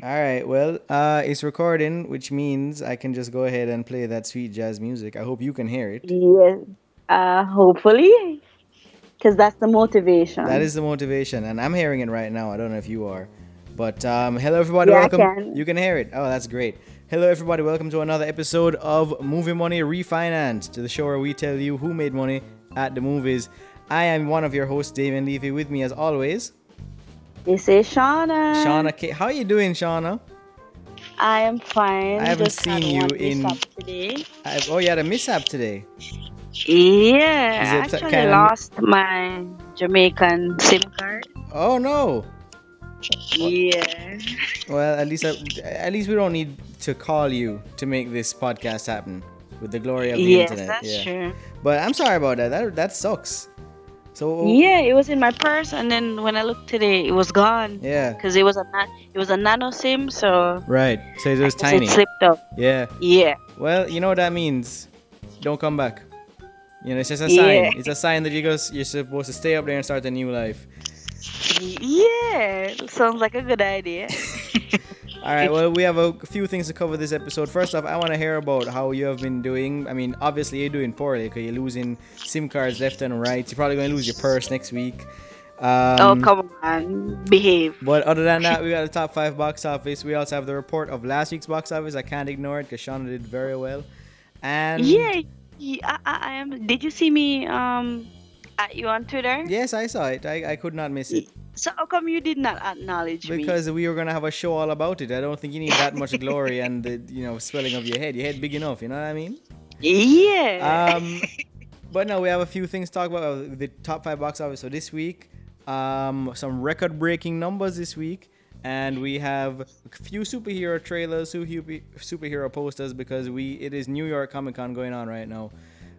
All right. Well, uh, it's recording, which means I can just go ahead and play that sweet jazz music. I hope you can hear it. Yes. Uh, hopefully, because that's the motivation. That is the motivation, and I'm hearing it right now. I don't know if you are, but um, hello everybody. Yeah, I Welcome. can. You can hear it. Oh, that's great. Hello everybody. Welcome to another episode of Movie Money Refinance, to the show where we tell you who made money at the movies. I am one of your hosts, David Levy. With me, as always, This is Shauna. Shauna. K. How are you doing, Shauna? I am fine. I haven't Just seen you in- today. I, oh, you had a mishap today. Yeah, I actually kind of- lost my Jamaican SIM card. Oh no. Yeah. Well, at least at least we don't need to call you to make this podcast happen with the glory of the Yes, internet. that's yeah. true. But I'm sorry about that. That that sucks. So Yeah, it was in my purse, and then when I looked today, it was gone. yeah. Cause it was a na- it was a nano SIM, so Right. So it was it tiny. slipped up. Yeah. Yeah. Well, you know what that means. Don't come back. You know, it's just a Yeah. sign. It's a sign that you go, you're supposed to stay up there and start a new life. Yeah, sounds like a good idea. All right. Well, we have a few things to cover this episode. First off, I want to hear about how you have been doing. I mean, obviously you're doing poorly because you're losing SIM cards left and right. You're probably going to lose your purse next week. Um, oh come on, behave. But other than that, we got the top five box office. We also have the report of last week's box office. I can't ignore it because Shauna did very well. And Yeah, I, I am. Did you see me um at you on Twitter? yes, I saw it. I, I could not miss it So how come you did not acknowledge me? because we were gonna have a show all about it. I don't think you need that much glory and the you know swelling of your head. Your head big enough. You know what I mean? Yeah. Um, but no, we have a few things to talk about. Uh, The top five box office. So this week, um, some record-breaking numbers this week, and we have a few superhero trailers, superhero posters because we it is New York Comic Con going on right now.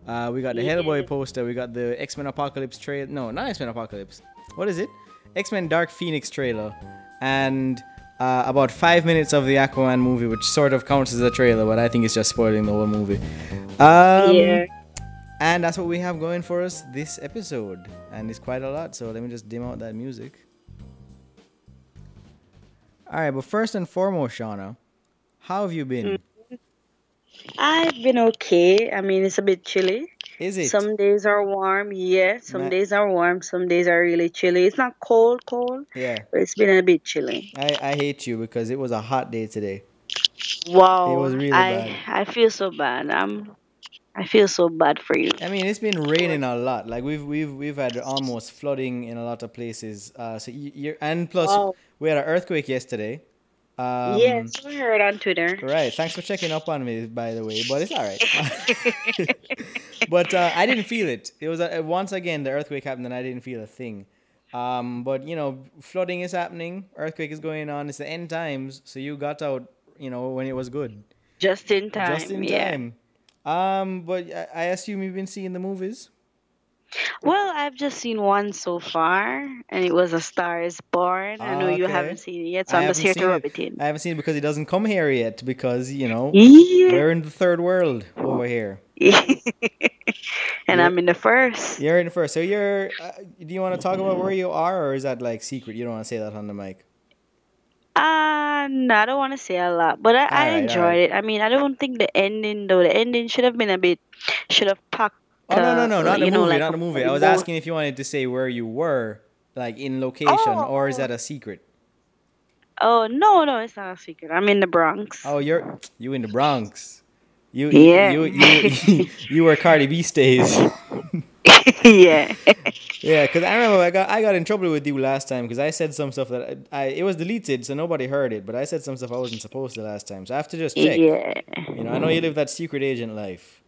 Uh, we got the Yeah. Hellboy poster. We got the X Men Apocalypse trailer. No, not X Men Apocalypse. What is it? X Men Dark Phoenix trailer, and. Uh, about five minutes of the Aquaman movie, which sort of counts as a trailer, but I think it's just spoiling the whole movie. Um, yeah. and that's what we have going for us this episode. And it's quite a lot. So let me just dim out that music. All right, but first and foremost, Shauna, how have you been? I've been okay. I mean, it's a bit chilly. Is it? Some days are warm, yeah. Some days are warm. Some days are really chilly. It's not cold, cold, Yeah. but it's been a bit chilly. I, I hate you because it was a hot day today. Wow. It was really I bad. I feel so bad. I'm. I feel so bad for you. I mean, it's been raining a lot. Like we've we've we've had almost flooding in a lot of places. Uh, so you, you're and plus Wow. we had an earthquake yesterday. Um, yes, I heard on Twitter. Right. Thanks for checking up on me, by the way. But it's all right. but uh, I didn't feel it. It was uh, once again the earthquake happened and I didn't feel a thing. Um, but you know, flooding is happening. Earthquake is going on. It's the end times. So you got out. You know when it was good. Just in time. Just in yeah. time. Um, but I, I assume you've been seeing the movies. Well, I've just seen one so far, and it was A Star Is Born. I know you Okay. haven't seen it yet, so I I'm just haven't here to seen rub it. it in. I haven't seen it because it doesn't come here yet because you know Yeah. we're in the third world over here. and I'm in the first. You're in the first. So you're. Uh, do you want to talk about where you are, or is that like secret? You don't want to say that on the mic. Uh, no, I don't want to say a lot, but I, I enjoyed it. I mean, I don't think the ending, though, the ending should have been a bit, should have packed. Oh no no no, uh, not the you know, movie, like not a the movie. I was asking if you wanted to say where you were, like in location, or is Oh. that a secret? Oh no, no, it's not a secret. I'm in the Bronx. Oh, you're you in the Bronx. You Yeah. you you you were Cardi B stays. yeah. Yeah, because I remember I got I got in trouble with you last time because I said some stuff that I, I it was deleted so nobody heard it, but I said some stuff I wasn't supposed to last time. So I have to just check. Yeah. You know, I know you live that secret agent life.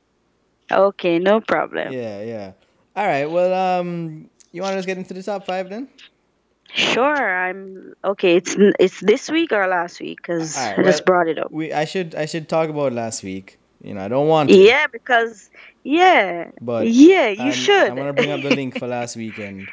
Okay, no problem. Yeah, yeah. All right. Well, um, you want to just get into the top five then? Sure, I'm okay. It's it's this week or last week because Alright, I just well- brought it up. We I should I should talk about last week. You know, I don't want to. Yeah, because yeah, But yeah, you I'm- should. I'm gonna bring up the link for last weekend.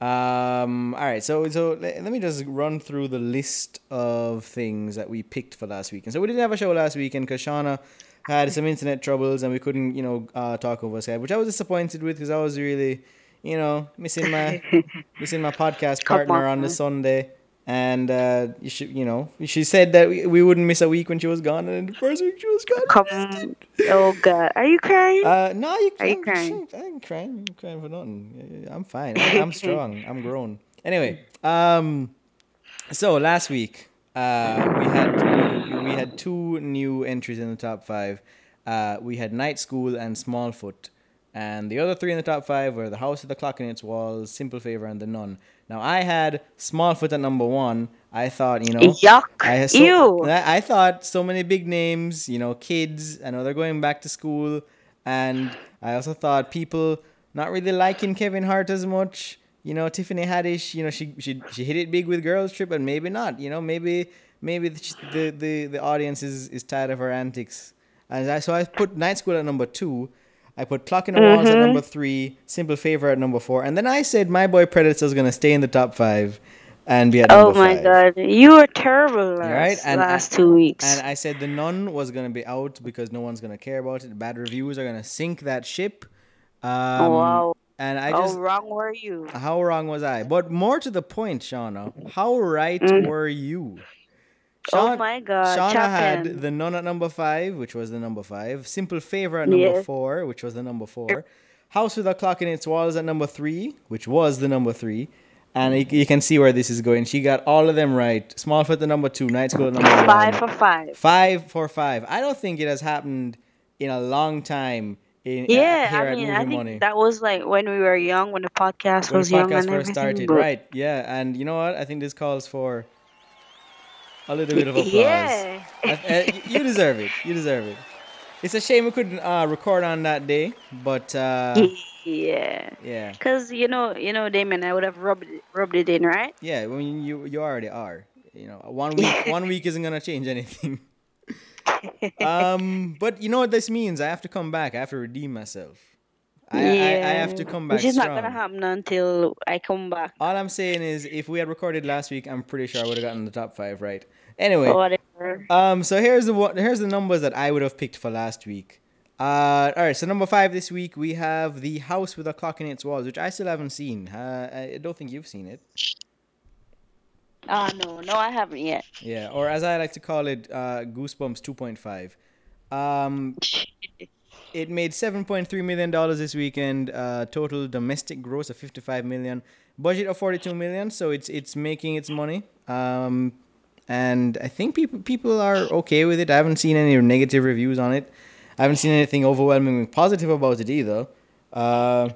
Um. All right. So so let, let me just run through the list of things that we picked for last weekend. So we didn't have a show last weekend because Shauna had some internet troubles and we couldn't you know uh, talk over Skype, which I was disappointed with because I was really you know missing my missing my podcast partner on the. Sunday. And uh, you should, you know, she said that we, we wouldn't miss a week when she was gone, and the first week she was gone. Come. Oh God, are you crying? Uh, no, you Are you can't. crying? I ain't crying. I'm crying for nothing. I'm fine. I'm, I'm strong. I'm grown. Anyway, um, so last week, uh, we had we had two new entries in the top five. Uh, we had Night School and Smallfoot, and the other three in the top five were The House of the Clock in Its Walls, Simple Favor, and The Nun. Now I had Smallfoot at number one. I thought, you know, Yuck. I so, Ew. I I thought so many big names, you know, kids. I know they're going back to school, and I also thought people not really liking Kevin Hart as much. You know, Tiffany Haddish. You know, she she she hit it big with Girls Trip, but maybe not. You know, maybe maybe the the the, the audience is, is tired of her antics. And I, so I put Night School at number two. I put Clock in the Walls at Mm-hmm. number three, Simple Favor at number four, and then I said My Boy Predator's gonna stay in the top five, and be at Oh number my five. God, you were terrible last, Right, and- last two weeks. And I said the nun was gonna be out because no one's gonna care about it. Bad reviews are gonna sink that ship. Um, wow. And I How just wrong were you? how wrong was I? But more to the point, Shauna, how right Mm. were you? oh my God, Shauna had the nun at number five, which was the number five. Simple Favor at number Yes. four, which was the number four. House with a Clock in Its Walls at number three, which was the number three. And you, you can see where this is going. She got all of them right. Smallfoot at number two, Night School at number Five one. for five. Five for five. I don't think it has happened in a long time. In, uh, Yeah, I mean, I think Money. that was like when we were young, when the podcast when was the young podcast and first started, but- right? Yeah, and you know what? I think this calls for a little bit of applause. Yeah. I- uh, you deserve it. You deserve it. It's a shame we couldn't uh, record on that day, but uh, yeah. yeah, Cause you know, you know, Damon, I would have rubbed it, rubbed it in, right? yeah. I mean, you you already are. You know, one week one week isn't gonna change anything. Um, but you know what this means? I have to come back. I have to redeem myself. I, I, I have to come back Which is strong. not gonna happen until I come back. All I'm saying is, if we had recorded last week, I'm pretty sure I would have gotten the top five right. Anyway, whatever. Um, so here's the here's the numbers that I would have picked for last week. Uh, all right. So number five this week we have the house with a clock in its walls, which I still haven't seen. Uh, I don't think you've seen it. Ah, no, no, I haven't yet. Yeah, or as I like to call it, uh, Goosebumps 2.5. Um, it made 7.3 million dollars this weekend. Uh, total domestic gross of 55 million. Budget of 42 million. So it's it's making its money. Um, and I think people people are okay with it. I haven't seen any negative reviews on it. I haven't seen anything overwhelmingly positive about it either. Uh,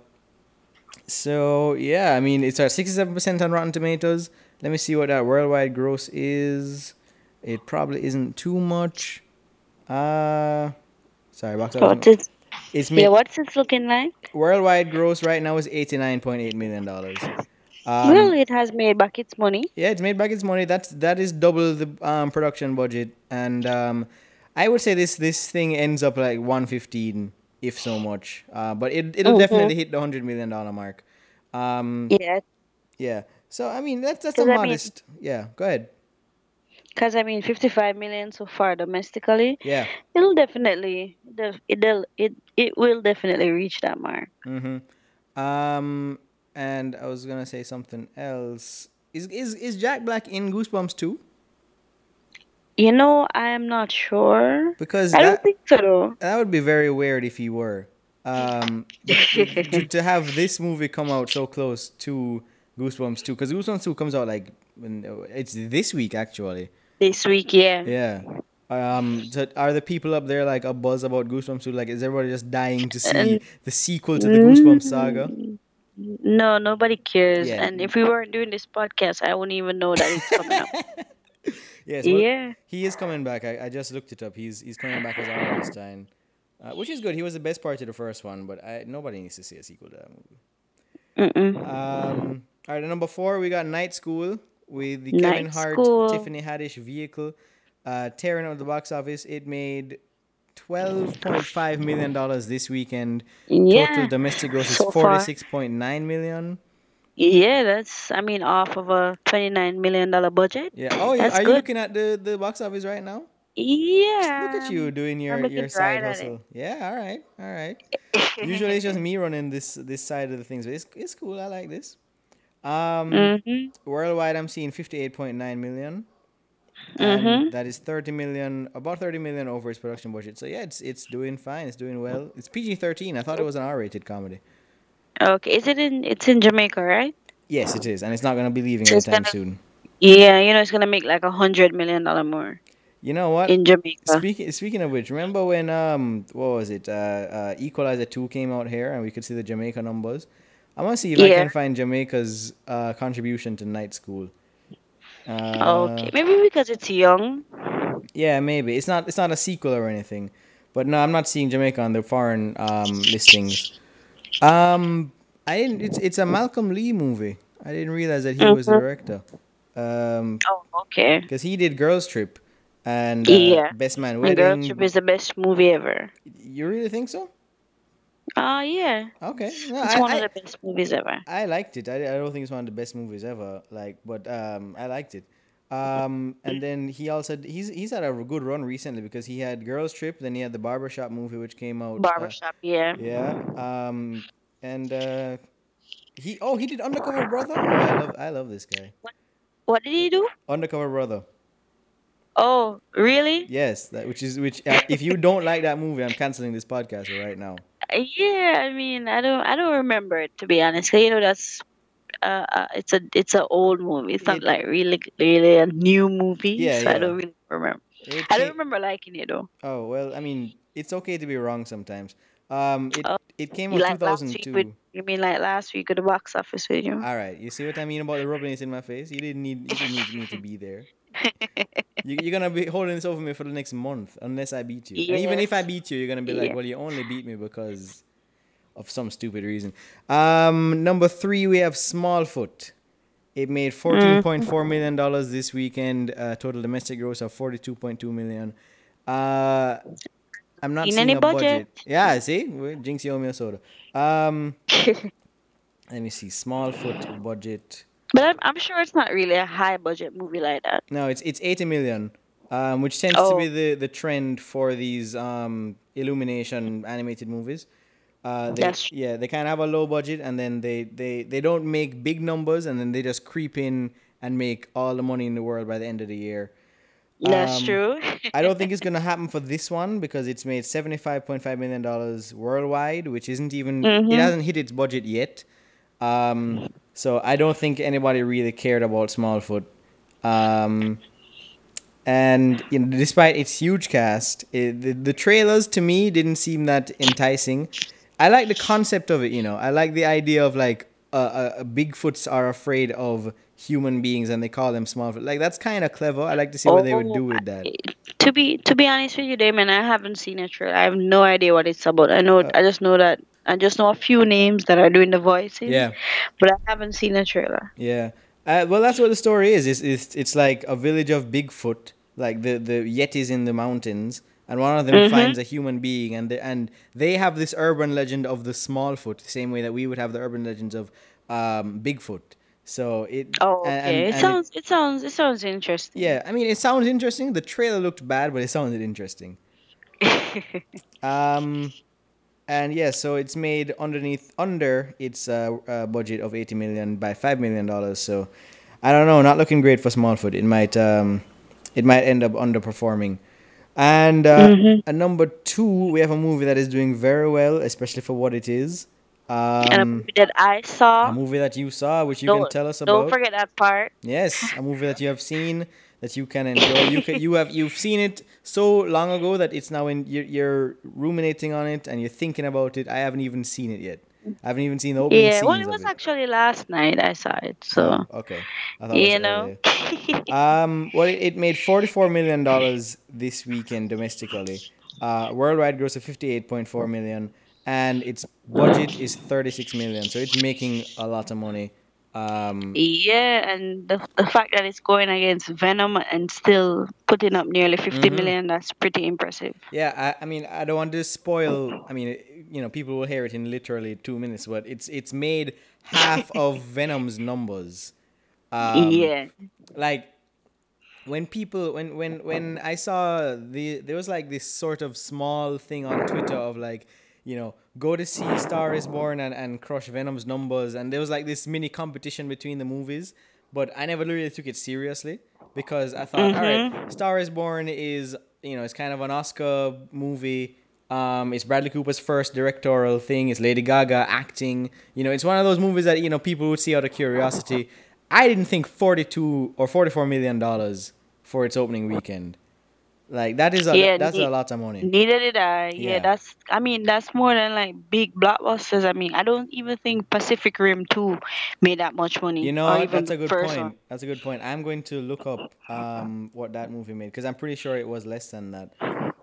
so yeah, I mean it's at 67% on Rotten Tomatoes. Let me see what that worldwide gross is. It probably isn't too much. Uh, sorry, box office. What is, It's yeah, made, what's it looking like? worldwide gross right now is 89.8 million dollars. Um, well, it has made back its money. yeah, it's made back its money. That's that is double the um, production budget, and um, I would say this this thing ends up like one fifteen, if so much. Uh, but it it'll Mhm. definitely hit the hundred million dollar mark. Um, Yeah, yeah. So I mean that's that's a I mean- modest. yeah. Go ahead. because I mean, 55 million so far domestically. Yeah. It'll definitely, it'll, it, it will definitely reach that mark. Mm-hmm. Um, and I was gonna say something else. Is is is Jack Black in Goosebumps too? You know, I am not sure. Because I don't think so. though. that would be very weird if he were. Um, to, to have this movie come out so close to Goosebumps 2, because Goosebumps 2 comes out like when, it's this week actually. This week, yeah. Yeah. Um, so are the people up there like a buzz about Goosebumps 2? Like, is everybody just dying to see Um, the sequel to the Goosebumps saga? No, nobody cares. Yeah. And if we weren't doing this podcast, I wouldn't even know that it's coming up. Yes. well, yeah. He is coming back. I, I just looked it up. He's he's coming back as Einstein, uh, which is good. He was the best part of the first one, but I, nobody needs to see a sequel to that movie. Mm-mm. Um, all right, number four, we got Night School with the Night Kevin Hart, School. Tiffany Haddish vehicle, uh, tearing out the box office. It made twelve point five million dollars this weekend. Yeah. Total domestic gross is So forty six point nine million. Yeah, that's, I mean, off of a $29 million budget. Yeah. Oh, yeah. That's Are you looking at the, the box office right now? Yeah. Look at you doing your, your side right hustle. Yeah. All right. All right. Usually it's just me running this this side of the things, but it's, it's cool. I like this. Um, Mm-hmm. worldwide, I'm seeing 58.9 million. And Mm-hmm. that is 30 million, about 30 million over its production budget. So yeah, it's it's doing fine. It's doing well. It's PG-13. I thought it was an R-rated comedy. Okay. Is it in? It's in Jamaica, right? Yes, it is, and it's not gonna be leaving it's anytime gonna- soon. Yeah. You know, it's gonna make like a hundred million dollar more You know what? in Jamaica. Speaking speaking of which, remember when um what was it? Uh, uh Equalizer two came out here and we could see the Jamaica numbers. I want to see if I can find Jamaica's uh contribution to Night School. Uh, okay. Maybe because it's young. Yeah, maybe it's not it's not a sequel or anything, but no, I'm not seeing Jamaica on the foreign um listings. Um, I didn't. It's it's a Malcolm Lee movie. I didn't realize that he was the Mhm. director. Um, Oh, okay. because he did Girls Trip, and uh, Yeah. Best Man And Girl Wedding. Trip is the best movie ever. You really think so? Ah, yeah. Okay. No, It's I, one I, of the best movies ever. I liked it. I, I don't think it's one of the best movies ever. Like, but um, I liked it. Um, and then he also he's he's had a good run recently because he had Girls Trip, then he had the Barbershop movie which came out. uh, Barbershop, yeah. yeah. Um, and uh, he oh he did Undercover Brother. Oh, I love I love this guy. What did he do? Undercover Brother. Oh, really? Yes, that which is which. Uh, if you don't like that movie, I'm canceling this podcast right now. Yeah, I mean, I don't, I don't remember it to be honest. You know, that's, uh, uh, it's a, it's an old movie. It's not It- like really, really a new movie. Yeah, so I don't really remember. It I don't remember liking it though. Oh well, I mean, it's okay to be wrong sometimes. Um, it Oh, it came You out like last week 2002. with, you mean like last week with the box office video? All right, you see what I mean about the rubbing it in my face? You didn't need you didn't need me to be there. You, you're gonna be holding this over me for the next month unless I beat you. And even if I beat you, you're gonna be like, Yeah. well, you only beat me because of some stupid reason. Um, number three, we have Smallfoot. It made fourteen point four million dollars this weekend. Uh, total domestic gross of forty-two point two million. Uh, I'm not In seeing any a budget. budget? Yeah, see, Jinx, you owe me a soda. Um, let me see. Smallfoot budget. But I'm, I'm sure it's not really a high budget movie like that. No, it's it's 80 million, um, which tends to Oh. be the, the trend for these um, Illumination animated movies. Uh, they, That's- yeah, they kind of have a low budget, and then they, they, they don't make big numbers, and then they just creep in and make all the money in the world by the end of the year. That's Um, true. I don't think it's gonna happen for this one because it's made seventy five point five million dollars worldwide, which isn't even it Mhm. hasn't hit its budget yet. Um, so I don't think anybody really cared about Smallfoot. Um, and you know, despite its huge cast, it, the the trailers to me didn't seem that enticing. I like the concept of it, you know. I like the idea of like uh, uh, Bigfoots are afraid of human beings and they call them Smallfoot. Like that's kind of clever. I like to see what they would do with that. To be to be honest with you, Damon, I haven't seen a trailer. I have no idea what it's about. I know Uh, I just know that I just know a few names that are doing the voices. Yeah. But I haven't seen a trailer. Yeah. Uh, well, that's what the story is. It's, it's, it's like a village of Bigfoot, like the, the Yetis in the mountains, and one of them Mhm. finds a human being, and the, and they have this urban legend of the Smallfoot, the same way that we would have the urban legends of um, Bigfoot. So it. Oh, okay. and- it and sounds it sounds it sounds interesting. yeah, I mean, it sounds interesting. The trailer looked bad, but it sounded interesting. Um, and yeah, so it's made underneath under its uh, uh, budget of eighty million by five million dollars. So I don't know, not looking great for Smallfoot. It might um, it might end up underperforming. And uh, Mhm. at number two, we have a movie that is doing very well, especially for what it is. and a Um, movie that I saw. a movie that you saw, which you can tell us about. don't forget that part. Yes, a movie that you have seen that you can enjoy. You can, you have you've seen it so long ago that it's now in you're, you're ruminating on it and you're thinking about it. I haven't even seen it yet. I haven't even seen the opening Yeah, well, it was it. actually last night I saw it. So Oh, okay, I thought it you know. Um, well, it, it made forty-four million dollars this weekend domestically. Uh, worldwide gross of fifty-eight point four million, and its budget is thirty-six million. So it's making a lot of money. Um, Yeah, and the the fact that it's going against Venom and still putting up nearly fifty Mhm. million, that's pretty impressive. Yeah, I, I mean, I don't want to spoil. I mean, you know, people will hear it in literally two minutes, but it's it's made half of Venom's numbers. Um, yeah. like when people when when when I saw the there was like this sort of small thing on Twitter of like, you know, go to see Star is Born and, and crush Venom's numbers. And there was like this mini competition between the movies, but I never really took it seriously because I thought, all right, Star is Born is, you know, it's kind of an Oscar movie. Um, it's Bradley Cooper's first directorial thing. It's Lady Gaga acting. You know, it's one of those movies that you know people would see out of curiosity. I didn't think forty-two or forty-four million dollars for its opening weekend. Like that is a Yeah, that's ne- a lot of money. neither did I. Yeah, Yeah. that's. I mean, that's more than like big blockbusters. I mean, I don't even think Pacific Rim Two made that much money. You know, or what? even that's a good point. one. That's a good point. I'm going to look up um what that movie made because I'm pretty sure it was less than that.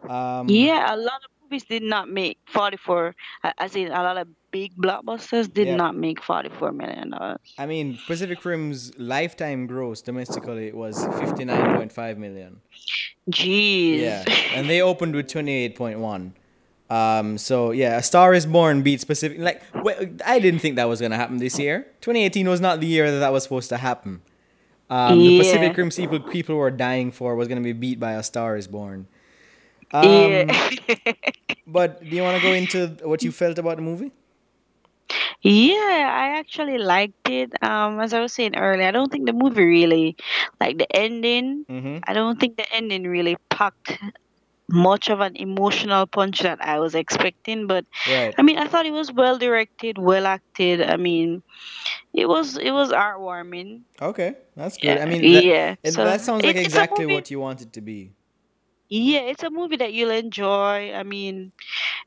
Um, Yeah, a lot of movies did not make 44. I, As in, a lot of big blockbusters did Yep. not make 44 million dollars. I mean, Pacific Rim's lifetime gross domestically was 59.5 million. Jeez. Yeah, and they opened with 28.1. Um, so yeah, A Star Is Born beat Pacific. Like, wh- I didn't think that was gonna happen this year. 2018 was not the year that that was supposed to happen. Um, The Yeah. Pacific Rim people people were dying for was gonna be beat by A Star Is Born. Um, yeah. But do you want to go into what you felt about the movie? Yeah, I actually liked it. Um, as I was saying earlier, I don't think the movie really, like the ending, Mm-hmm. I don't think the ending really packed much of an emotional punch that I was expecting. But Right. I mean, I thought it was well directed, well acted. I mean, it was it was heartwarming. Okay, that's good. I Yeah, mean, that, yeah. it- So that sounds like it- it's a exactly movie- what you want it to be. Yeah, it's a movie that you'll enjoy. I mean,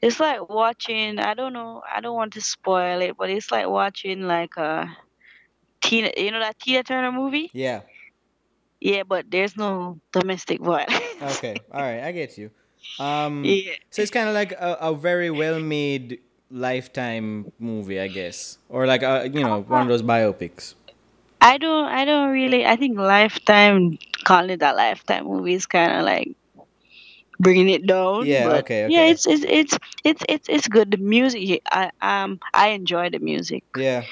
it's like watching, I don't know, I don't want to spoil it, but it's like watching like a Tina, you know that Tina Turner movie? Yeah. Yeah, but there's no domestic violence. Okay. All right. I get you. Um, Yeah. So it's kind of like a, a very well made lifetime movie, I guess, or like a you know one of those biopics. I don't I don't really I think Lifetime calling it a Lifetime movie is kind of like bringing it down. Yeah, but okay, Yeah, it's it's it's it's it's it's good. The music I um I enjoy the music. Yeah.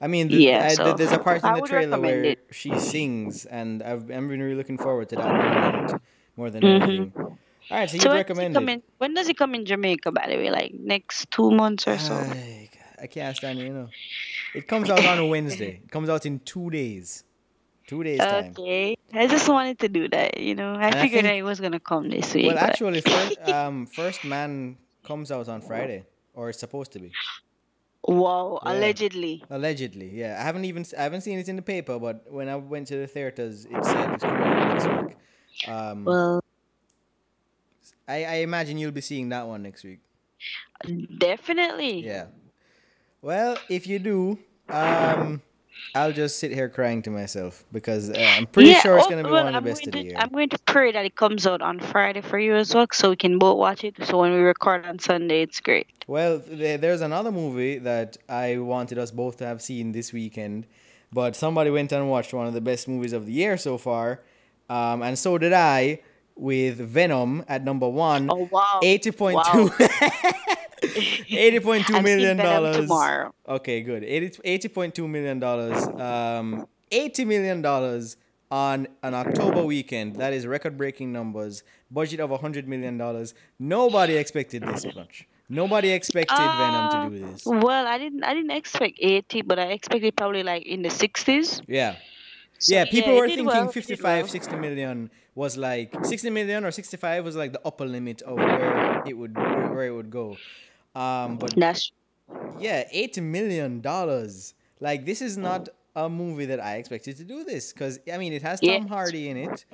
I mean, the, Yeah, I- so there's a part in the trailer where it. she sings, and I've, I'm really looking forward to that moment more than Mhm. anything. All right, so you So when does it recommend it? in? When does it come in Jamaica? By the way, like next two months or so. Ay, I can't stand it, you know. It comes out on a Wednesday. It comes out in two days. Two days time. Okay, I just wanted to do that. You know, I And I figured think- that it was gonna come this week. Well, but- actually, first, um, First Man comes out on Friday, or it's supposed to be. wow, Yeah. allegedly. Allegedly, yeah. I haven't even I haven't seen it in the paper, but when I went to the theaters, it said it's coming out next week. Um, Well, I, I imagine you'll be seeing that one next week. definitely. Yeah. Well, if you do, um, I'll just sit here crying to myself because uh, I'm pretty Yeah, sure it's oh, gonna be well, one of the I'm best of the to, year. I'm going to pray that it comes out on Friday for you as well, so we can both watch it. So when we record on Sunday, it's great. Well, there's another movie that I wanted us both to have seen this weekend, but somebody went and watched one of the best movies of the year so far, um, and so did I with Venom at number one. Oh wow! Eighty point two. Eighty point two million dollars. tomorrow. Okay, good. 80, 80.2 million dollars. Um, eighty million dollars on an October weekend. That is record-breaking numbers. Budget of hundred million dollars. Nobody expected this much. Nobody expected Venom to do this. Well, I didn't, I didn't expect 80, but I expected probably like in the 60s. Yeah. So, Yeah, people it were thinking well, 55, well. 60 million was like 60 million or 65 was like the upper limit of where it would where it would go. Um, but That's yeah, 80 million dollars. Like this is not a movie that I expected to do this cuz I mean it has Tom Yes. Hardy in it.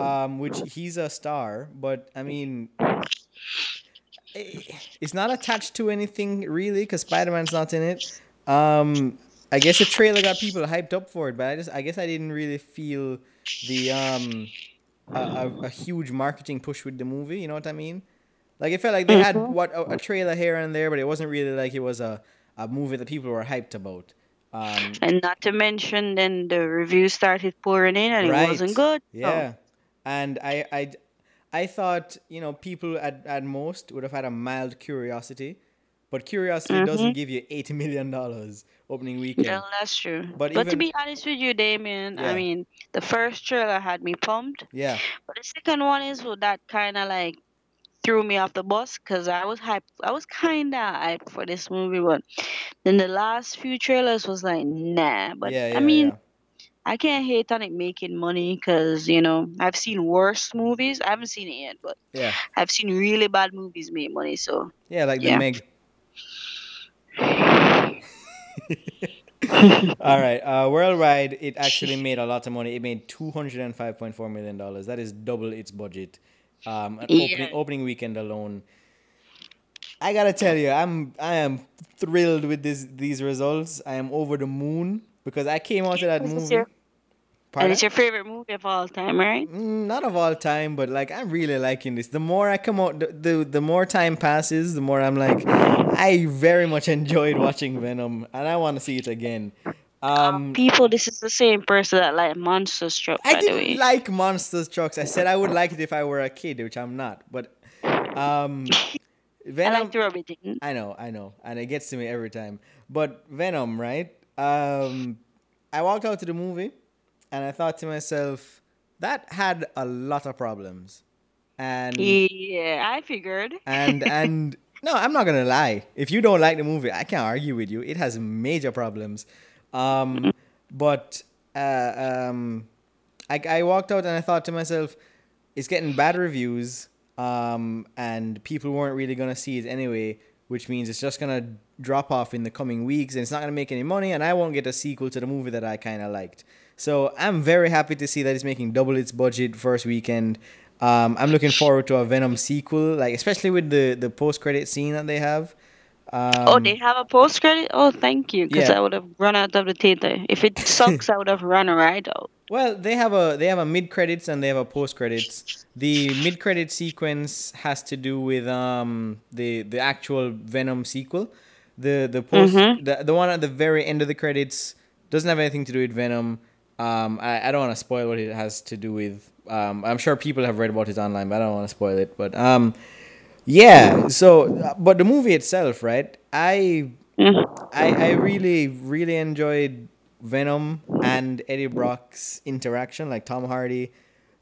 Um, which he's a star, but I mean eh, it's not attached to anything really cuz Spider-Man's not in it. Um, I guess the trailer got people hyped up for it, but I just I guess I didn't really feel the um a, a, a huge marketing push with the movie. You know what I mean? Like it felt like they had what a, a trailer here and there, but it wasn't really like it was a, a movie that people were hyped about. Um, and not to mention, then the reviews started pouring in, and Right. it wasn't good. so- yeah, and I I I thought you know people at at most would have had a mild curiosity, but curiosity doesn't mm-hmm. give you eighty million dollars opening weekend. Well, that's true. But But, to be honest with you, Damien, Yeah. I mean, the first trailer had me pumped, Yeah, but the second one is with that kind of like threw me off the bus because I was hyped. I was kind of hyped for this movie, but then the last few trailers was like, nah. But Yeah, yeah, I mean, yeah. I can't hate on it making money because you know I've seen worse movies. I haven't seen it yet, but Yeah. I've seen really bad movies make money. So Yeah, like the Yeah. Meg. All right. Uh, worldwide, it actually made a lot of money. It made two hundred and five point four million dollars. That is double its budget. Um, Yeah. opening opening weekend alone. I gotta tell you, I'm I am thrilled with this these results. I am over the moon because I came out of that movie. And it's your favorite movie of all time, right? Mm, not of all time, but like I'm really liking this. The more I come out, the, the the more time passes, the more I'm like, I very much enjoyed watching Venom, and I want to see it again. Um, People, this is the same person that like Monster Trucks, I didn't like monsters trucks. I said I would like it if I were a kid, which I'm not. But um, I Venom. like the. I know, I know, and it gets to me every time. But Venom, right? Um, I walked out to the movie, and I thought to myself, that had a lot of problems, and Yeah, I figured. and and no, I'm not gonna lie. If you don't like the movie, I can't argue with you. It has major problems, um, but uh, um, I, I walked out and I thought to myself, it's getting bad reviews, um, and people weren't really gonna see it anyway, which means it's just gonna drop off in the coming weeks, and it's not gonna make any money, and I won't get a sequel to the movie that I kind of liked. So I'm very happy to see that it's making double its budget first weekend. Um, I'm looking forward to a Venom sequel, like especially with the the post credit scene that they have. Um, oh, they have a post credit. Oh, thank you, because Yeah. I would have run out of the theater. If it sucks, I would have run right out. Well, they have a they have a mid credits and they have a post credits. The mid credit sequence has to do with um the the actual Venom sequel. The the post Mhm. the, the one at the very end of the credits doesn't have anything to do with Venom. Um, I, I don't want to spoil what it has to do with. Um, I'm sure people have read about it online, but I don't want to spoil it. But um, yeah. So, uh, but the movie itself, right? I Mm. I, I really, really enjoyed Venom and Eddie Brock's interaction, like Tom Hardy,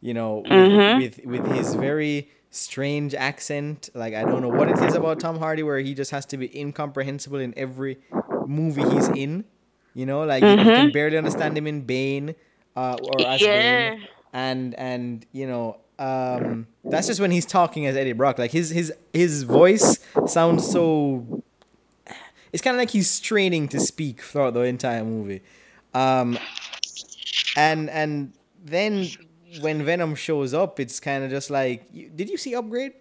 you know, Mhm. with with his very strange accent. Like I don't know what it is about Tom Hardy where he just has to be incomprehensible in every movie he's in. You know, like you, you can Mhm. barely understand him in Bane, uh, or as Yeah. Bane, and and you know. Um, that's just when he's talking as Eddie Brock. Like his his his voice sounds so it's kind of like he's straining to speak throughout the entire movie. Um, and and then when Venom shows up, it's kind of just like, did you see Upgrade?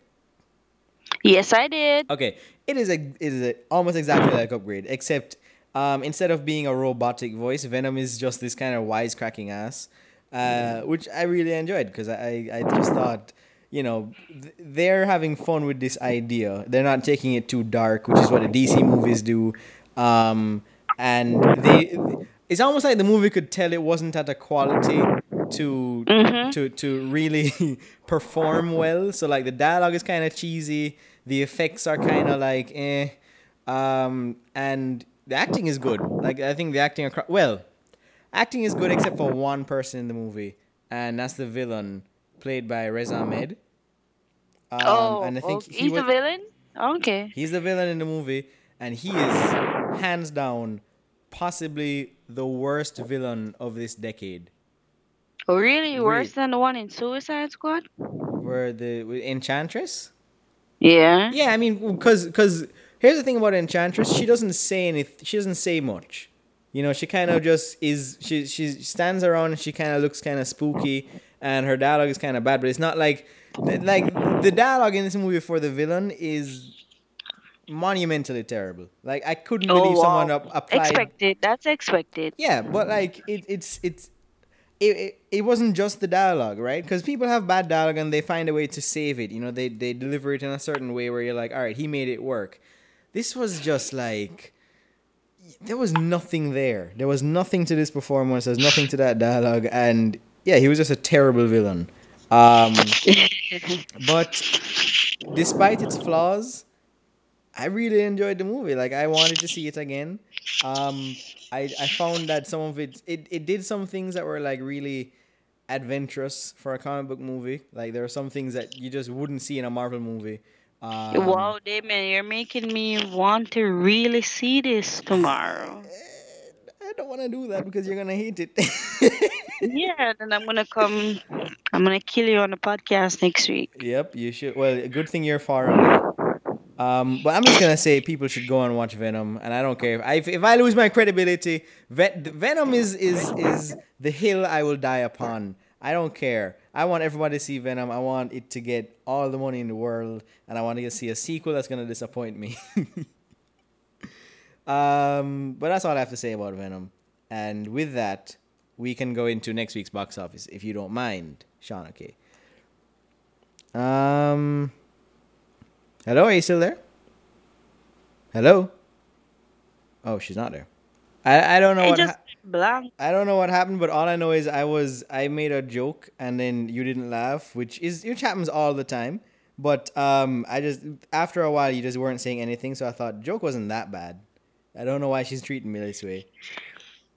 Yes, I did. Okay, it is a it is a, almost exactly like Upgrade, except um, instead of being a robotic voice, Venom is just this kind of wisecracking ass, uh, which I really enjoyed because I I just thought. You know, th- they're having fun with this idea. They're not taking it too dark, which is what the DC movies do. Um, and they, it's almost like the movie could tell it wasn't at a quality to Mhm. to to really perform well. So like the dialogue is kind of cheesy, the effects are kind of like eh, um, and the acting is good. Like I think the acting across well, acting is good except for one person in the movie, and that's the villain played by Riz Ahmed. Um, oh, and I think okay. he he's was, the villain. Okay. He's the villain in the movie, and he is hands down possibly the worst villain of this decade. Oh, really? Worse than the one in Suicide Squad? Where the Enchantress? Yeah. Yeah, I mean, because because here's the thing about Enchantress, she doesn't say anything. She doesn't say much. You know, she kind of just is. She she stands around and she kind of looks kind of spooky, and her dialogue is kind of bad. But it's not like like the dialogue in this movie for the villain is monumentally terrible. Like I couldn't Oh, believe someone up, applied. Expected. That's expected. Yeah, but like it, it's it's it, it, it wasn't just the dialogue, right? Because people have bad dialogue and they find a way to save it. You know, they they deliver it in a certain way where you're like, all right, he made it work. This was just like there was nothing there. There was nothing to this performance. There's nothing to that dialogue, and yeah, he was just a terrible villain. Um, but despite its flaws, I really enjoyed the movie. Like I wanted to see it again. Um, I I found that some of it it, it did some things that were like really adventurous for a comic book movie. Like there are some things that you just wouldn't see in a Marvel movie. Um, wow, Damon, you're making me want to really see this tomorrow. I don't want to do that because you're gonna hate it. yeah, then I'm gonna come. I'm gonna kill you on the podcast next week. Yep, you should. Well, a good thing you're far away. Um, but I'm just gonna say people should go and watch Venom, and I don't care if I if, if I lose my credibility. Ven- Venom is is is the hill I will die upon. I don't care. I want everybody to see Venom. I want it to get all the money in the world, and I want to see a sequel that's gonna disappoint me. um, but that's all I have to say about Venom. And with that, we can go into next week's box office, if you don't mind, Sean. Okay. Um. Hello, are you still there? Hello. Oh, she's not there. I I don't know I what. just Ha- blank. I don't know what happened, but all I know is I was I made a joke and then you didn't laugh, which is which happens all the time. But um, I just after a while you just weren't saying anything, so I thought joke wasn't that bad. I don't know why she's treating me this way.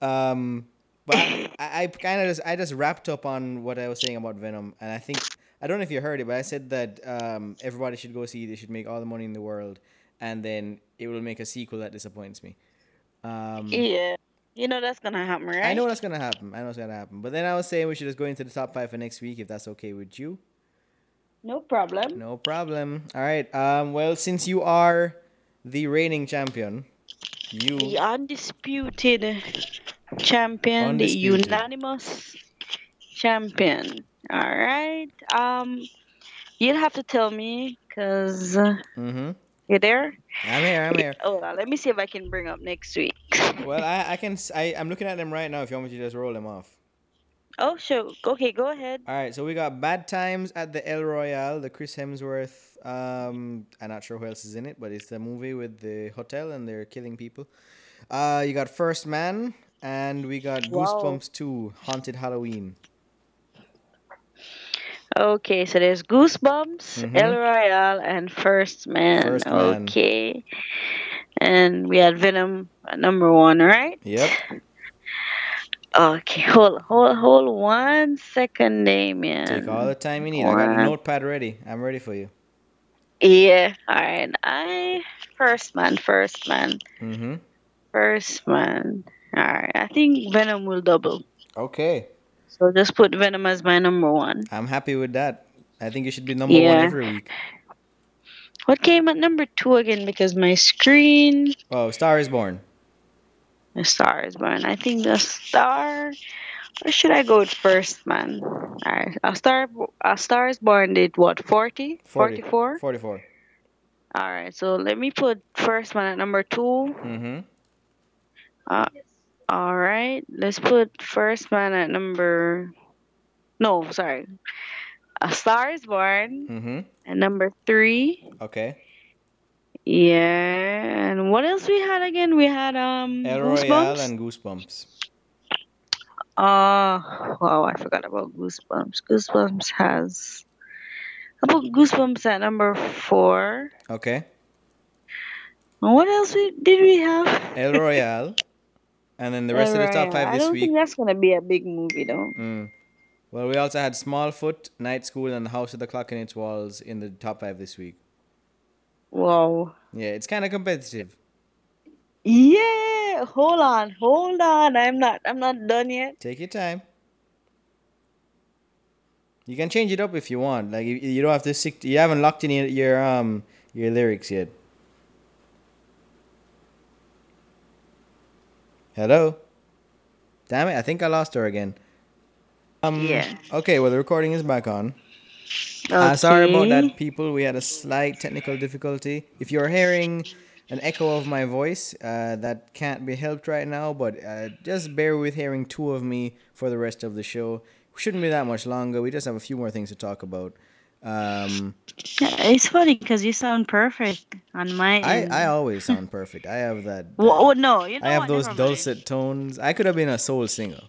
Um, but I, I, kind of just I just wrapped up on what I was saying about Venom, and I think I don't know if you heard it, but I said that um, everybody should go see. They should make all the money in the world, and then it will make a sequel that disappoints me. Um, Yeah, you know that's gonna happen, right? I know that's gonna happen. I know it's gonna happen. But then I was saying we should just go into the top five for next week if that's okay with you. No problem. No problem. All right. Um. Well, since you are the reigning champion, you The undisputed champion, Undisputed. the unanimous champion. All right. Um, you'll have to tell me, cause uh, Mm-hmm. You there? I'm here. I'm here. Hold on. Let me see if I can bring up next week. Well, I I can I'm looking at them right now. If you want me to just roll them off. oh, sure. Okay, go ahead. All right. So we got Bad Times at the El Royale, the Chris Hemsworth. Um, I'm not sure who else is in it, but it's the movie with the hotel and they're killing people. Uh, you got First Man, and we got Wow. Goosebumps 2, Haunted Halloween. Okay, so there's Goosebumps, Mhm. El Royale, and First Man. First Man. Okay. And we had Venom at number one, right? Yep. Okay, hold, hold, hold one second, Damien. Take all the time you need. I got a notepad ready. I'm ready for you. Yeah, all right. I first man, first man, Mm-hmm. first man. All right. I think Venom will double. Okay. So just put Venom as my number one. I'm happy with that. I think you should be number one every week. What came at number two again? Because my screen, Oh, Star is Born. the star is born. I think the star. Or should I go with first man? All right. A star, a star is born did what? 40? 40. 44? 44. All right. So let me put first man at number two. Mm-hmm. Uh, all right. Let's put first man at number. No, sorry. A Star is Born Mm-hmm. at number three. Okay. Yeah. And what else we had again? We had um El Royale Goosebumps. and Goosebumps. Uh, wow, I forgot about Goosebumps. Goosebumps has. I put Goosebumps at number four. Okay. And what else we, did we have? El Royale. And then the rest of the top five I don't week. think that's gonna be a big movie though. Mm. Well, we also had Smallfoot, Night School, and The House of the Clock in Its Walls in the top five this week. Wow. Yeah, it's kind of competitive. Yeah, hold on, hold on. I'm not I'm not done yet. Take your time. You can change it up if you want. Like you, you don't have to stick. To, you haven't locked in your, your um your lyrics yet. Hello. Damn it! I think I lost her again. Um. Yeah. Okay. Well, the recording is back on. Uh, sorry about that, people. We had a slight technical difficulty. If you're hearing an echo of my voice, uh, that can't be helped right now, but uh, just bear with hearing two of me for the rest of the show. Shouldn't be that much longer. We just have a few more things to talk about. Um, Yeah, it's funny because you sound perfect on my I, end. I always sound perfect. I have that. Well, well, no, you know I have what? those Never mind. dulcet tones. I could have been a soul singer.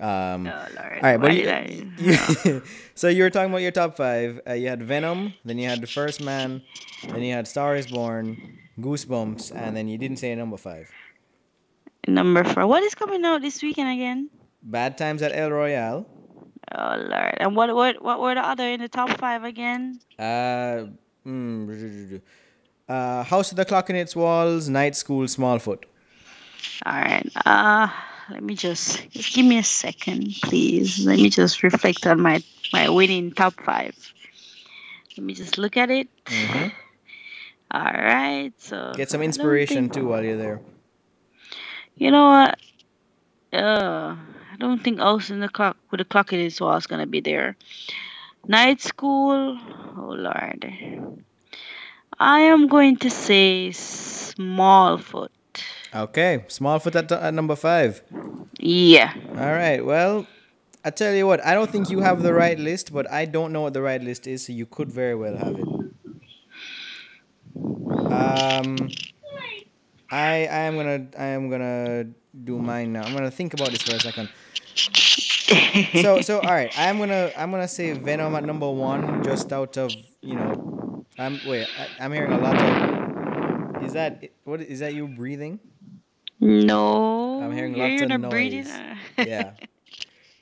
Um, Oh, Lord. All right, but you, I- you- so you were talking about your top five. Uh, you had Venom, then you had The First Man, then you had Star Is Born, Goosebumps, and then you didn't say number five. Number four. What is coming out this weekend again? Bad Times at El Royale. Oh lord. And what what what were the other in the top five again? Uh, mm, uh, House of the Clock in its Walls, Night School, Smallfoot. All right. Uh let me just just give me a second, please. Let me just reflect on my my winning top five. Let me just look at it. hmm All right. So Get some inspiration think too while you're there. you know what? Uh, I don't think Austin the clock with the clock in his wall is gonna be there. Night school. Oh lord. I am going to say Smallfoot. Okay, Smallfoot at, at number five. Yeah. All right. Well, I tell you what, I don't think you have the right list, but I don't know what the right list is, so you could very well have it. Um, I I am gonna I am gonna do mine now. I'm gonna think about this for a second. So so all right, I'm gonna I'm gonna say Venom at number one, just out of you know, I'm wait I, I'm hearing a lot of. Is that what is that you breathing? no. I'm hearing you're lots of gonna noise. uh, yeah.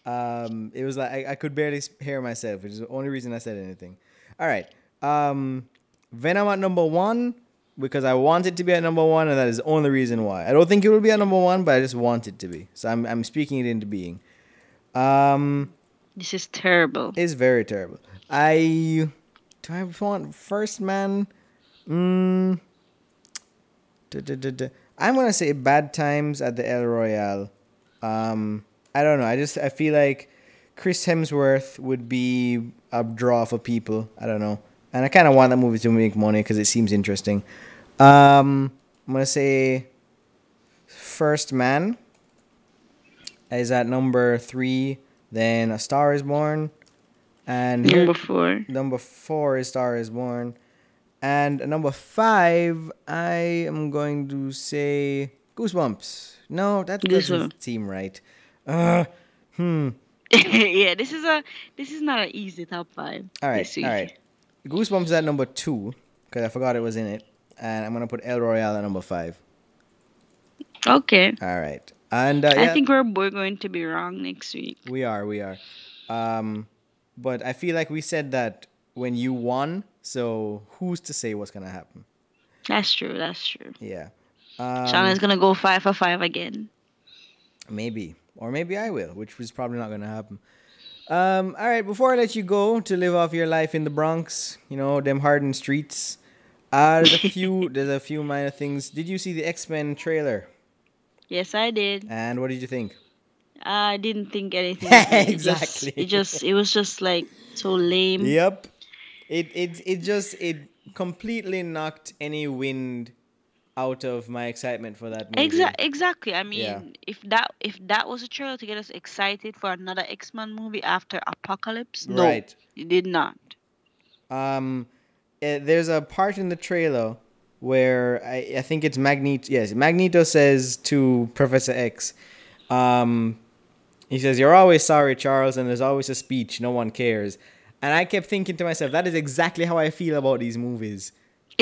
Um, it was like I, I could barely hear myself, which is the only reason I said anything. All right. Um, Venom at number one because I want it to be at number one, and that is the only reason why. I don't think it will be at number one, but I just want it to be. So I'm I'm speaking it into being. Um, This is terrible. it's very terrible. I do I want First Man. Mm, duh, duh, duh. I'm gonna say Bad Times at the El Royale. Um, I don't know. I just I feel like Chris Hemsworth would be a draw for people. I don't know, and I kind of want that movie to make money because it seems interesting. Um, I'm gonna say First Man is at number three. Then A Star Is Born, and here, Number four. number four is Star Is Born, and number five I am going to say Goosebumps. No, that doesn't seem right. Uh, hmm. yeah, this is a this is not an easy top five. All right, all right. Goosebumps is at number two because I forgot it was in it, and I'm gonna put El Royale at number five. Okay. All right, and uh, I think we're we're going to be wrong next week. we are, we are. Um, but I feel like we said that when you won, so who's to say what's gonna happen? That's true. That's true. Yeah. Shauna's Um, gonna go five for five again. maybe, or maybe I will, which was probably not gonna happen. Um, all right, before I let you go to live off your life in the Bronx, you know them hardened streets. Uh, there's a few, there's a few minor things. Did you see the X Men trailer? Yes, I did. And what did you think? I didn't think anything. of it. Just- Exactly. It just it was just like so lame. Yep. It it it just it completely knocked any wind out of my excitement for that movie. Exa- exactly. I mean, Yeah. if that if that was a trailer to get us excited for another X Men movie after Apocalypse, no, Right. it did not. Um, eh, there's a part in the trailer where I, I think it's Magneto. Yes, Magneto says to Professor X, um, he says, "You're always sorry, Charles, and there's always a speech. No one cares." And I kept thinking to myself, that is exactly how I feel about these movies.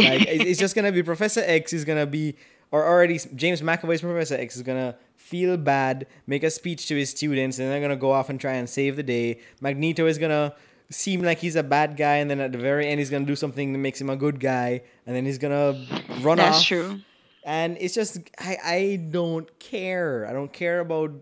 Like, it- it's just gonna be Professor X is gonna be, or already James McAvoy's Professor X is gonna feel bad, make a speech to his students, and they're gonna go off and try and save the day. Magneto is gonna seem like he's a bad guy, and then at the very end, he's gonna do something that makes him a good guy, and then he's gonna run That's off. true. And it's just I I don't care. I don't care about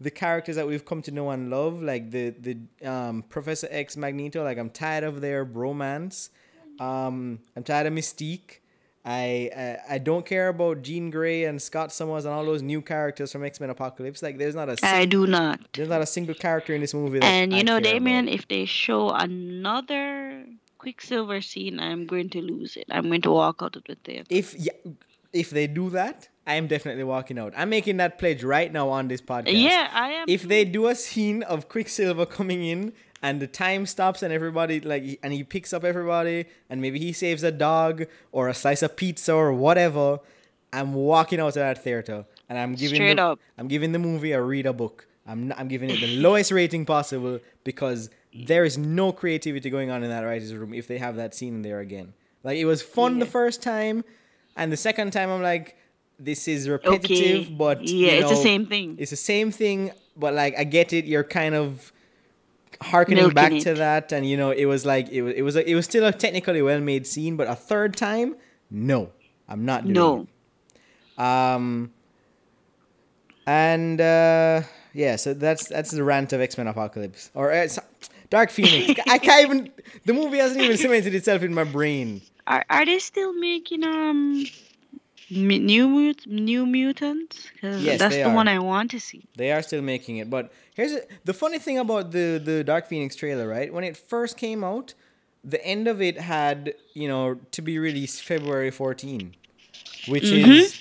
the characters that we've come to know and love, like the the um, Professor X Magneto. Like I'm tired of their bromance. Um, I'm tired of Mystique. I, I I don't care about Jean Grey and Scott Summers and all those new characters from X Men Apocalypse. Like there's not a I do not. there's not a single character in this movie. That And you I know, Damien, about. if they show another Quicksilver scene, I'm going to lose it. I'm going to walk out of the theater. if yeah, if they do that, I am definitely walking out. I'm making that pledge right now on this podcast. Yeah, I am. if they do a scene of Quicksilver coming in and the time stops and everybody like and he picks up everybody and maybe he saves a dog or a slice of pizza or whatever, I'm walking out of that theater and I'm giving Straight the, up. I'm giving the movie a read a book. I'm not, I'm giving it the lowest rating possible because there is no creativity going on in that writers room if they have that scene there again. Like it was fun the first time, and the second time I'm like, this is repetitive, okay. but yeah, you it's the same thing. it's the same thing, but like I get it. You're kind of harkening back it. to that, and you know, it was like it was it was a, it was still a technically well made scene, but a third time, no, I'm not doing No. it. Um, and uh, yeah, so that's that's the rant of X Men Apocalypse or uh, Dark Phoenix. I can't even. The movie hasn't even cemented itself in my brain. Are are they still making um new mut new mutants? Yes, that's the are. one I want to see. They are still making it, but here's a, the funny thing about the the Dark Phoenix trailer, right? When it first came out, the end of it had you know to be released February 14, which mm-hmm. is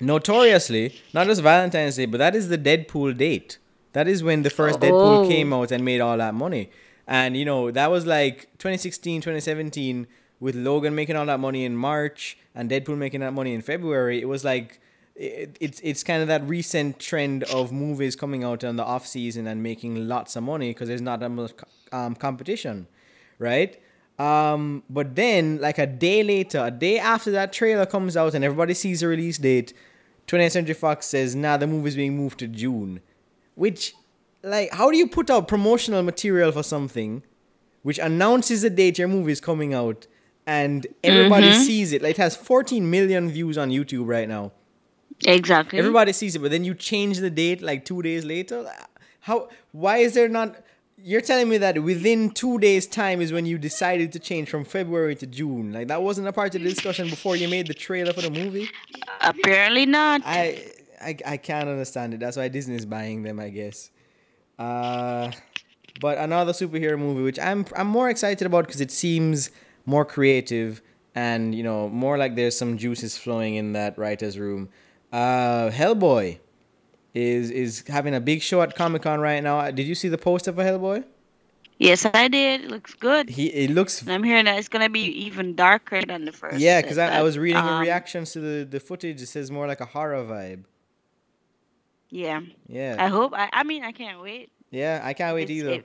notoriously not just Valentine's Day, but that is the Deadpool date. That is when the first Deadpool Oh. came out and made all that money. And you know, that was like 2016, 2017 with Logan making all that money in March and Deadpool making that money in February. It was like it, it's it's kind of that recent trend of movies coming out in the off season and making lots of money because there's not that much um, competition, right? Um, but then, like a day later, a day after that trailer comes out and everybody sees the release date, 20th Century Fox says, "Nah, the movie's being moved to June," which, like, how do you put out promotional material for something, which announces the date your movie is coming out, and everybody sees it? Like, it has 14 million views on YouTube right now. Exactly. Everybody sees it, but then you change the date like two days later. How? Why is there not? You're telling me that within two days' time is when you decided to change from February to June. Like that wasn't a part of the discussion before you made the trailer for the movie. Apparently not. I I, I can't understand it. That's why Disney's buying them, I guess. Uh, but another superhero movie, which I'm I'm more excited about because it seems more creative and you know more like there's some juices flowing in that writers' room. Uh, Hellboy is is having a big show at Comic Con right now. Did you see the poster for Hellboy? yes, I did. It looks good. He it looks And I'm hearing that it's gonna be even darker than the first. yeah, because I, I was reading the um, reactions to the the footage. It says more like a horror vibe. Yeah. Yeah, I hope. I. I mean, I can't wait. yeah, I can't wait It's- either. If,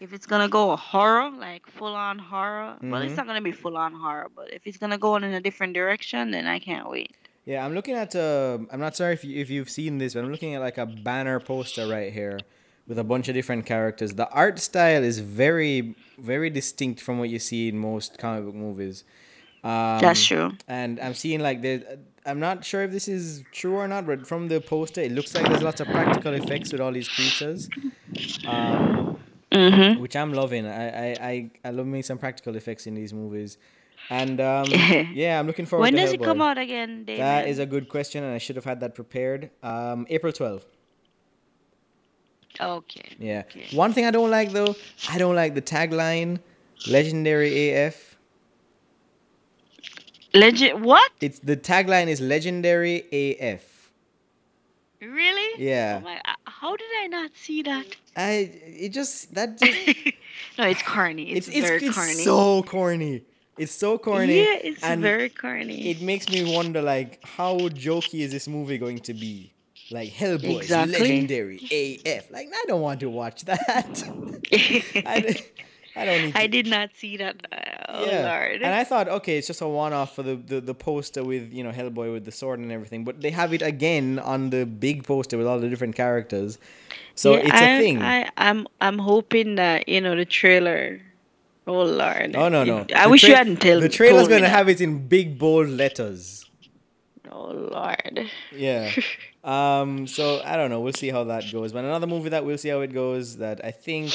if it's gonna go horror, like full on horror, well, Mhm. it's not gonna be full on horror. But if it's gonna go in a different direction, then I can't wait. Yeah, I'm looking at. Uh, I'm not sorry if you, if you've seen this, but I'm looking at like a banner poster right here with a bunch of different characters. The art style is very very distinct from what you see in most comic book movies. Um, That's true. And I'm seeing like there. I'm not sure if this is true or not, but from the poster, it looks like there's lots of practical effects with all these creatures, um, Mm-hmm. which I'm loving. I, I, I, I love me some practical effects in these movies, and um, yeah, I'm looking forward. When does it come out again, David? That is a good question, and I should have had that prepared. Um, April 12th. Okay. Yeah. Okay. One thing I don't like though, I don't like the tagline, "Legendary AF." Legend What? It's the tagline is "Legendary AF." Really? Yeah. Oh my, uh, how did I not see that? I it just that just no, it's corny. It's, it's it's, very it's corny. so corny. It's so corny. Yeah, it's very corny. It makes me wonder like how jokey is this movie going to be? Like Hellboy, Exactly. legendary AF. Like I don't want to watch that. I, I don't need to I did not see that. Oh lord. And I thought, okay, it's just a one-off for the, the, the poster with you know Hellboy with the sword and everything, but they have it again on the big poster with all the different characters. So Yeah, it's I, a thing. I, I'm I'm hoping that you know the trailer. Oh lord. oh no It- no! I The wish you hadn't told me. The trailer's told gonna have it in big bold letters. Oh lord. Yeah. um. So I don't know. We'll see how that goes. But another movie that we'll see how it goes. That I think,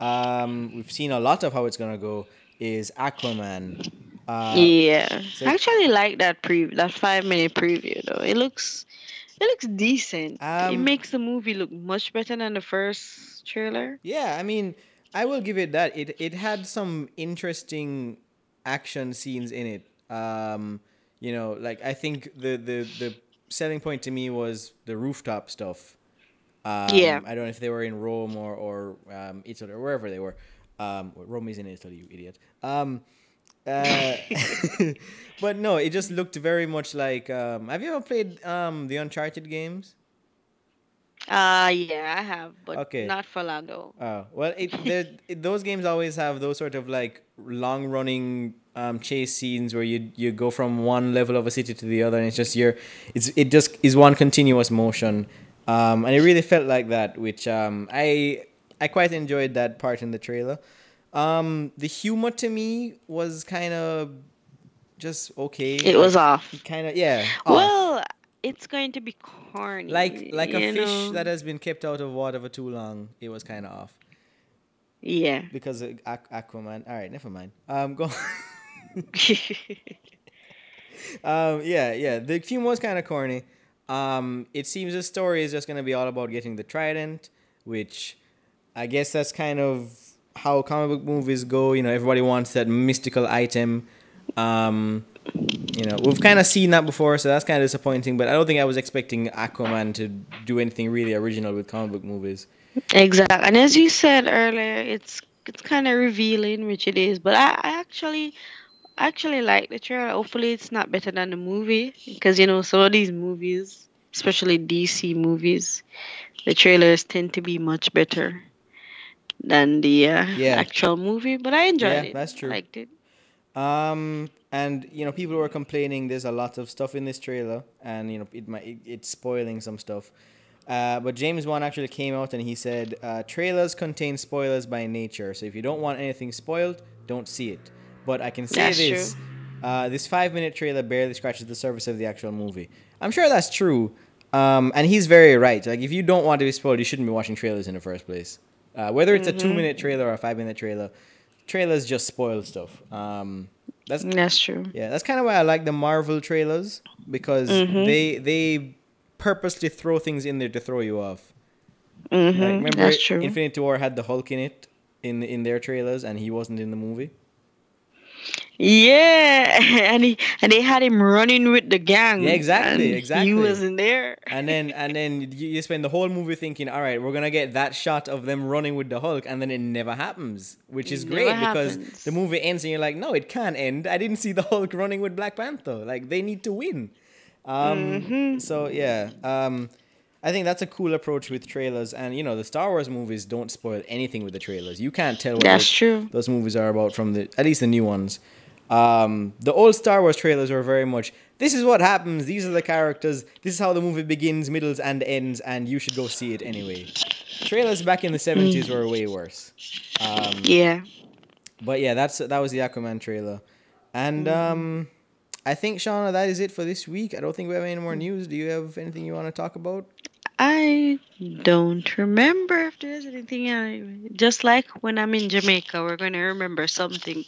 um, we've seen a lot of how it's gonna go is Aquaman. Uh, yeah. so- I actually like that pre that five minute preview though. It looks it looks decent. it Um, makes the movie look much better than the first trailer. Yeah, I mean, I will give it that. It it had some interesting action scenes in it. Um, you know, like I think the the the selling point to me was the rooftop stuff. Um, Yeah. I don't know if they were in Rome or or um, Italy or wherever they were. Um, Rome is in Italy, you idiot. Um, uh, but no, it just looked very much like. Um, have you ever played um, the Uncharted games? Uh yeah, I have, but Okay. not though. Oh well, it, there- it those games always have those sort of like long running um, chase scenes where you you go from one level of a city to the other, and it's just your it's it just is one continuous motion, um, and it really felt like that. Which um, I I quite enjoyed that part in the trailer. Um, the humor to me was kind of just okay. It was off. kind of yeah. off. Well, it's going to be corny. like like a fish know? that has been kept out of water for too long. It was kind of off Yeah. because of Aqu- Aquaman. All right, never mind. Um, go. um, yeah, yeah. The humor was kind of corny. Um, it seems the story is just gonna be all about getting the trident, which I guess that's kind of how comic book movies go. You know, everybody wants that mystical item. Um, you know, we've kind of seen that before, so that's kind of disappointing. But I don't think I was expecting Aquaman to do anything really original with comic book movies. Exactly. And as you said earlier, it's it's kind of revealing, which it is. But I, I actually actually like the trailer. Hopefully, it's not better than the movie because you know some of these movies, especially DC movies, the trailers tend to be much better than the uh, Yeah. actual movie. But I enjoyed it. Yeah, it. that's true. I liked it. Um, and you know, people were complaining there's a lot of stuff in this trailer, and you know, it might it, it's spoiling some stuff. Uh, but James Wan actually came out and he said, uh, trailers contain spoilers by nature. So if you don't want anything spoiled, don't see it. But I can say That's this: uh, this five-minute trailer barely scratches the surface of the actual movie. I'm sure that's true, um, and he's very right. Like, if you don't want to be spoiled, you shouldn't be watching trailers in the first place. Uh, whether it's a two-minute trailer or a five-minute trailer, trailers just spoil stuff. Um, that's That's true. yeah, that's kind of why I like the Marvel trailers because Mhm. they they purposely throw things in there to throw you off. hmm Like, remember, that's true. Infinity War had the Hulk in it in in their trailers, and he wasn't in the movie. Yeah, and he and they had him running with the gang. Yeah, exactly, exactly. He wasn't there. And then and then you, spend the whole movie thinking, all right, we're gonna get that shot of them running with the Hulk, and then it never happens, which is It great because happens. the movie ends and you're like, no, it can't end. I didn't see the Hulk running with Black Panther. Like they need to win. Um, Mhm. So yeah, um, I think that's a cool approach with trailers, and you know the Star Wars movies don't spoil anything with the trailers. You can't tell what That's true. those movies are about from the at least the new ones. Um, the old Star Wars trailers were very much this is what happens. These are the characters. This is how the movie begins, middles, and ends, and you should go see it anyway. Trailers back in the seventies were way worse. Um, Yeah. but yeah, that's that was the Aquaman trailer, and um, I think Shauna, that is it for this week. I don't think we have any more news. Do you have anything you want to talk about? I don't remember if there's anything. I, just like when I'm in Jamaica, we're going to remember something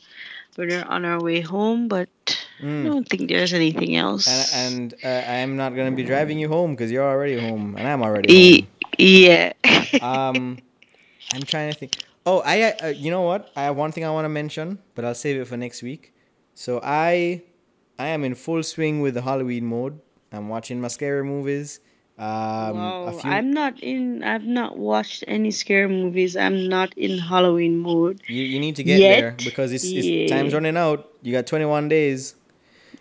we're on our way home, but I Mm. don't think there's anything else. And, and uh, I'm not gonna be driving you home because you're already home, and I'm already E- yeah. Um, I'm trying to think. Oh, I uh, you know what? I have one thing I want to mention, but I'll save it for next week. So I, I am in full swing with the Halloween mode. I'm watching my scary movies. Um, wow, few, I'm not in. I've not watched any scary movies. I'm not in Halloween mode. you, you need to get Yet, there because it's, it's time's running out. You got 21 days.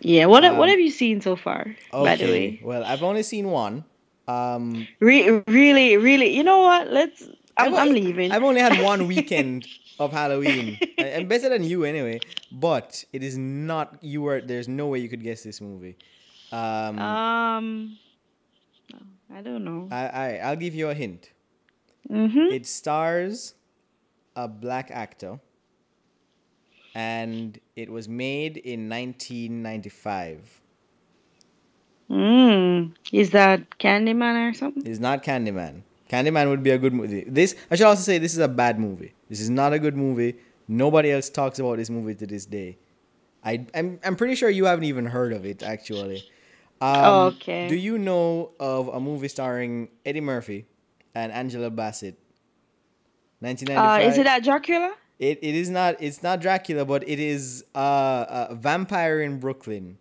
Yeah. What Um, What have you seen so far? By the way. Well, I've only seen one. Um, Re- really, really. You know what? Let's. I'm, I'm leaving. I've only had one weekend of Halloween. I- I'm better than you anyway, but it is not. You were. There's no way you could guess this movie. Um, Um, I don't know. I, I I'll give you a hint. Mm-hmm. It stars a black actor, and it was made in 1995. Mm. Is that Candyman or something? It's not Candyman. Candyman would be a good movie. This I should also say this is a bad movie. This is not a good movie. Nobody else talks about this movie to this day. I I'm I'm pretty sure you haven't even heard of it actually. Um, okay. Do you know of a movie starring Eddie Murphy and Angela Bassett? Uh, 1995. is it that Dracula? It, it is not it's not Dracula, but it is uh, a vampire in Brooklyn.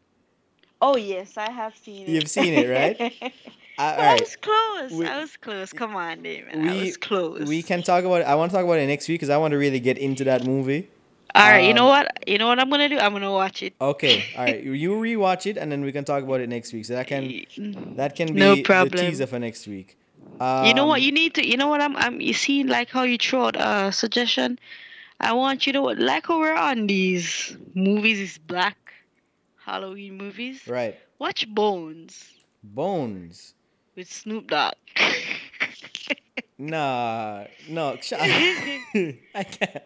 Oh yes, I have seen it. You've seen it, right? Uh, I was close. We- I was close. Come on, David. I We- was close. We can talk about it. I want to talk about it next week because I want to really get into that movie. All right. you know um, what? You know what I'm gonna do? I'm gonna watch it. Okay, all right. You rewatch it and then we can talk about it next week. So that can that can be No the problem. teaser for next week. you know what? Um, You need to. You know what? I'm. I'm. You see, like how you throw out a suggestion. I want you to like how we're on these movies. Is black Halloween movies. right? Watch Bones Bones. with Snoop Dogg. Nah, no, I can't.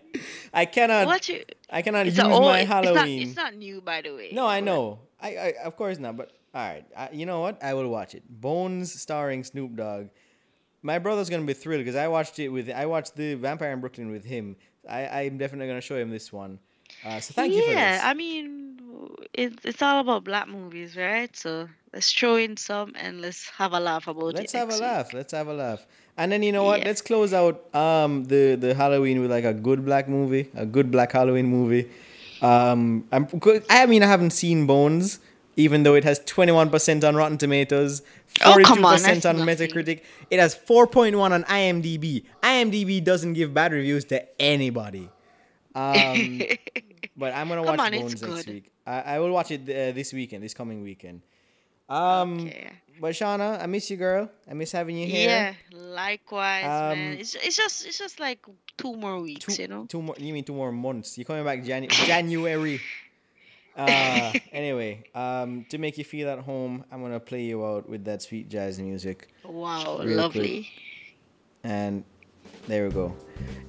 I cannot. Watch it. I cannot use old. my It's not, Halloween. it's not new, by the way. No, I know. I, I of course not. But all right, I, you know what? I will watch it. Bones starring Snoop Dogg. My brother's gonna be thrilled because I watched it with. I watched the Vampire in Brooklyn with him. I I'm definitely gonna show him this one. Uh, so thank yeah, you for this. Yeah, I mean, it, it's all about black movies, right? So let's throw in some and let's have a laugh about it. Let's have a week. laugh. Let's have a laugh. And then you know what? Yeah. Let's close out um the the Halloween with like a good black movie, a good black Halloween movie. Um, I'm I mean I haven't seen Bones, even though it has 21% on Rotten Tomatoes, Oh, 42% come on, on. Metacritic. It has 4.1 on IMDb. IMDb doesn't give bad reviews to anybody. Um, but I'm gonna watch on, Bones next week. I, I will watch it uh, this weekend, this coming weekend. Um, Okay. But Shauna, I miss you, girl. I miss having you here. Yeah, likewise, man. Um, It's it's just it's just like two more weeks, Two, you know. two more. You mean two more months? You're coming back Janu- January. Uh, anyway, um, to make you feel at home, I'm gonna play you out with that sweet jazz music, Wow, lovely. and there we go.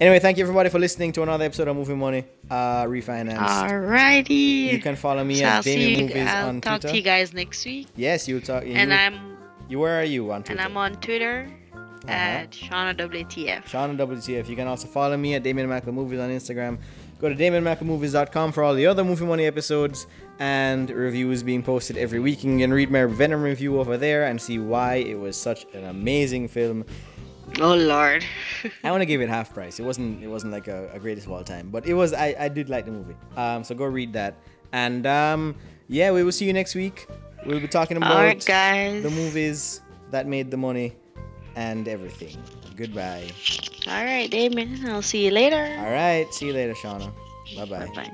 Anyway, thank you everybody for listening to another episode of Movie Money uh, Refinanced. Alrighty. You can follow me So at Damien. Movies I'll on talk Twitter. to you guys next week. Yes, you'll talk. You, And I'm you where are you on Twitter? and I'm on Twitter Uh-huh. at Shauna WTF. Sean WTF. You can also follow me at Damien Mackle Movies on Instagram. Go to DamienMackleMovies.com for all the other Movie Money episodes and reviews being posted every week. You can read my Venom review over there and see why it was such an amazing film. Oh Lord. I want to give it half price. It wasn't. It wasn't like a, a greatest of all time, but it was. I, I did like the movie. Um, so go read that. And um, yeah, we will see you next week. We'll be talking about the movies that made the money and everything. Goodbye. Alright, Damon. I'll see you later. All right. See you later, Shauna. Bye bye. Bye bye.